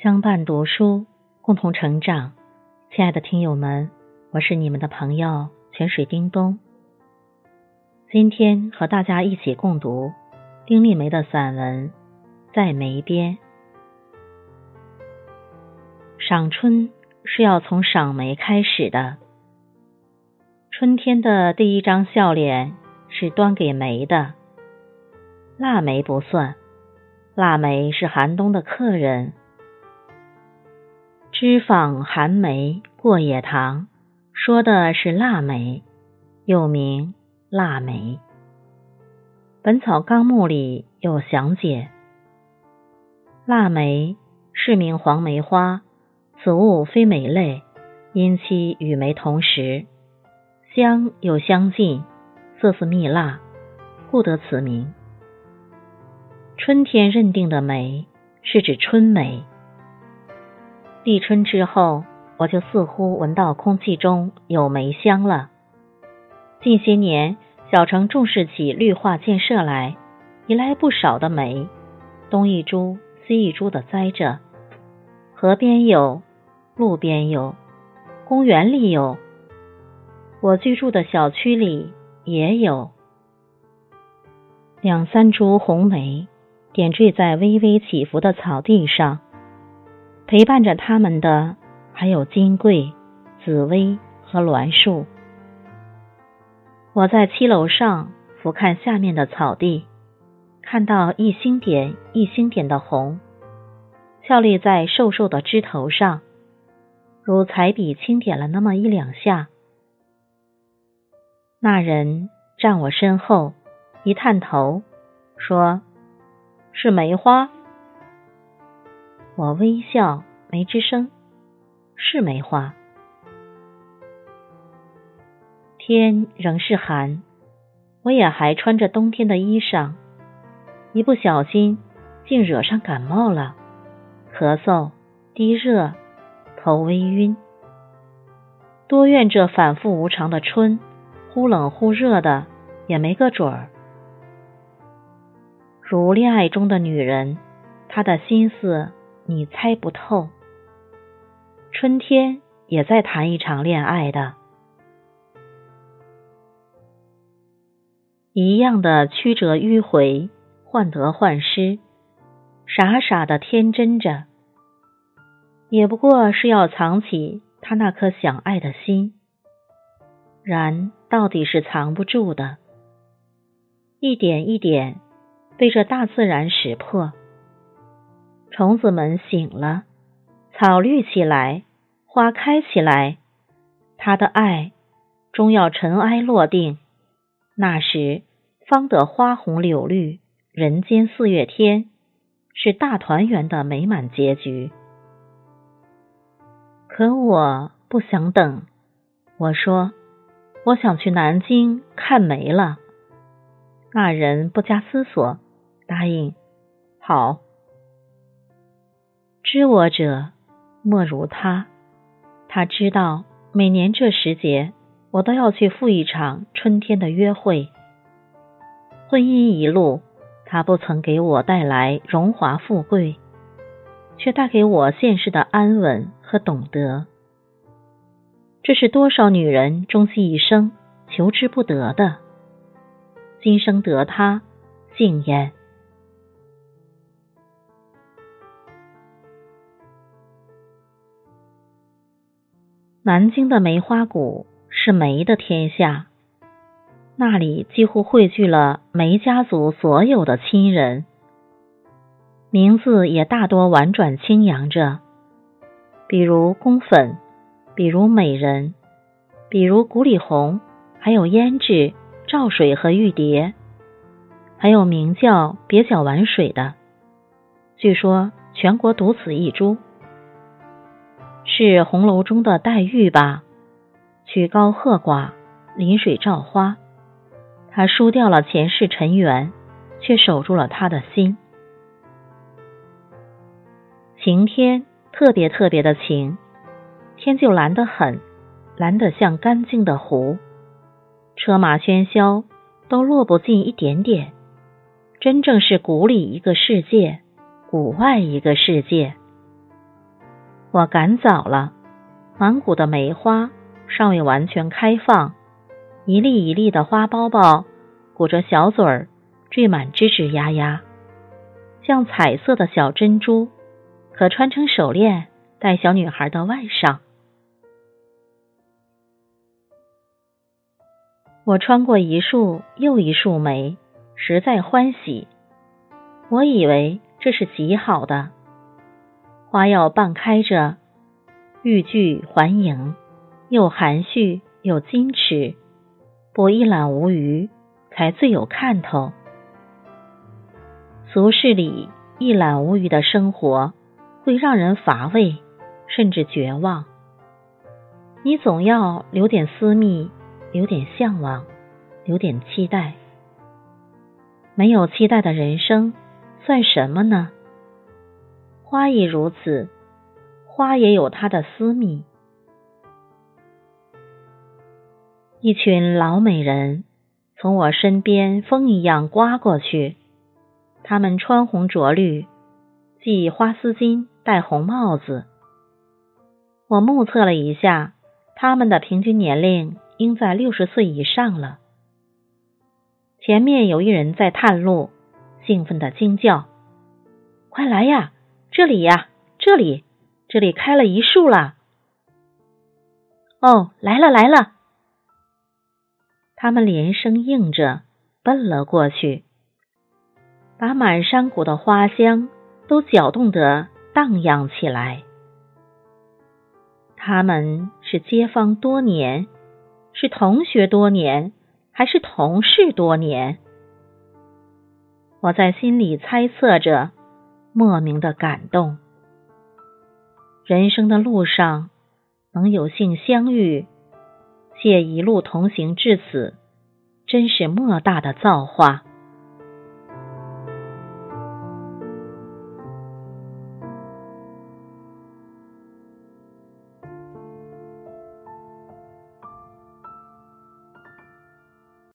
相伴读书，共同成长。亲爱的听友们，我是你们的朋友泉水叮咚。今天和大家一起共读丁立梅的散文《在梅边》。赏春是要从赏梅开始的。春天的第一张笑脸是端给梅的，腊梅不算，腊梅是寒冬的客人。知访寒梅过野塘，说的是腊梅，又名腊梅。《本草纲目》里有详解：腊梅是名黄梅花，此物非梅类，因其与梅同时，香又相近，色似蜜蜡，故得此名。春天认定的梅是指春梅。立春之后，我就似乎闻到空气中有梅香了。近些年，小城重视起绿化建设来，移来不少的梅，东一株西一株的栽着。河边有，路边有，公园里有，我居住的小区里也有。两三株红梅点缀在微微起伏的草地上。陪伴着他们的还有金桂、紫薇和栾树。我在七楼上俯瞰下面的草地，看到一星点一星点的红，俏立在瘦瘦的枝头上，如彩笔轻点了那么一两下。那人站我身后，一探头，说：“是梅花。”我微笑，没吱声。是梅花。天仍是寒，我也还穿着冬天的衣裳，一不小心竟惹上感冒了，咳嗽、低热、头微晕。多怨这反复无常的春，忽冷忽热的，也没个准儿。如恋爱中的女人，她的心思。你猜不透，春天也在谈一场恋爱的，一样的曲折迂回，患得患失，傻傻的天真着，也不过是要藏起他那颗想爱的心，然到底是藏不住的，一点一点被这大自然识破。虫子们醒了，草绿起来，花开起来，他的爱终要尘埃落定，那时方得花红柳绿，人间四月天，是大团圆的美满结局。可我不想等，我说我想去南京看梅了。那人不加思索答应，好。知我者，莫如他。他知道每年这时节，我都要去赴一场春天的约会。婚姻一路，他不曾给我带来荣华富贵，却带给我现实的安稳和懂得。这是多少女人终其一生求之不得的。今生得他，幸焉。南京的梅花谷是梅的天下，那里几乎汇聚了梅家族所有的亲人，名字也大多婉转轻扬着，比如宫粉，比如美人，比如古里红，还有胭脂、照水和玉蝶，还有名叫别角丸水的，据说全国独此一株。是红楼中的黛玉吧？曲高和寡，临水照花。她输掉了前世尘缘，却守住了他的心。晴天特别特别的晴，天就蓝得很，蓝得像干净的湖。车马喧嚣都落不进一点点，真正是谷里一个世界，谷外一个世界。我赶早了，满谷的梅花尚未完全开放，一粒一粒的花苞苞鼓着小嘴儿，缀满吱吱呀呀，像彩色的小珍珠，可穿成手链戴小女孩的腕上。我穿过一束又一束梅，实在欢喜。我以为这是极好的，花要半开着，欲拒还迎，又含蓄又矜持，不一览无余，才最有看头。俗世里一览无余的生活，会让人乏味，甚至绝望。你总要留点私密。留点向往，留点期待。没有期待的人生算什么呢？花亦如此，花也有它的私密。一群老美人从我身边风一样刮过去，她们穿红着绿，系花丝巾，戴红帽子。我目测了一下，他们的平均年龄。应在六十岁以上了。前面有一人在探路，兴奋的惊叫：“快来呀，这里呀，这里，这里开了一树了！”哦，来了来了！他们连声应着，奔了过去，把满山谷的花香都搅动得荡漾起来。他们是街坊多年。是同学多年，还是同事多年？我在心里猜测着，莫名的感动。人生的路上能有幸相遇，且一路同行至此，真是莫大的造化。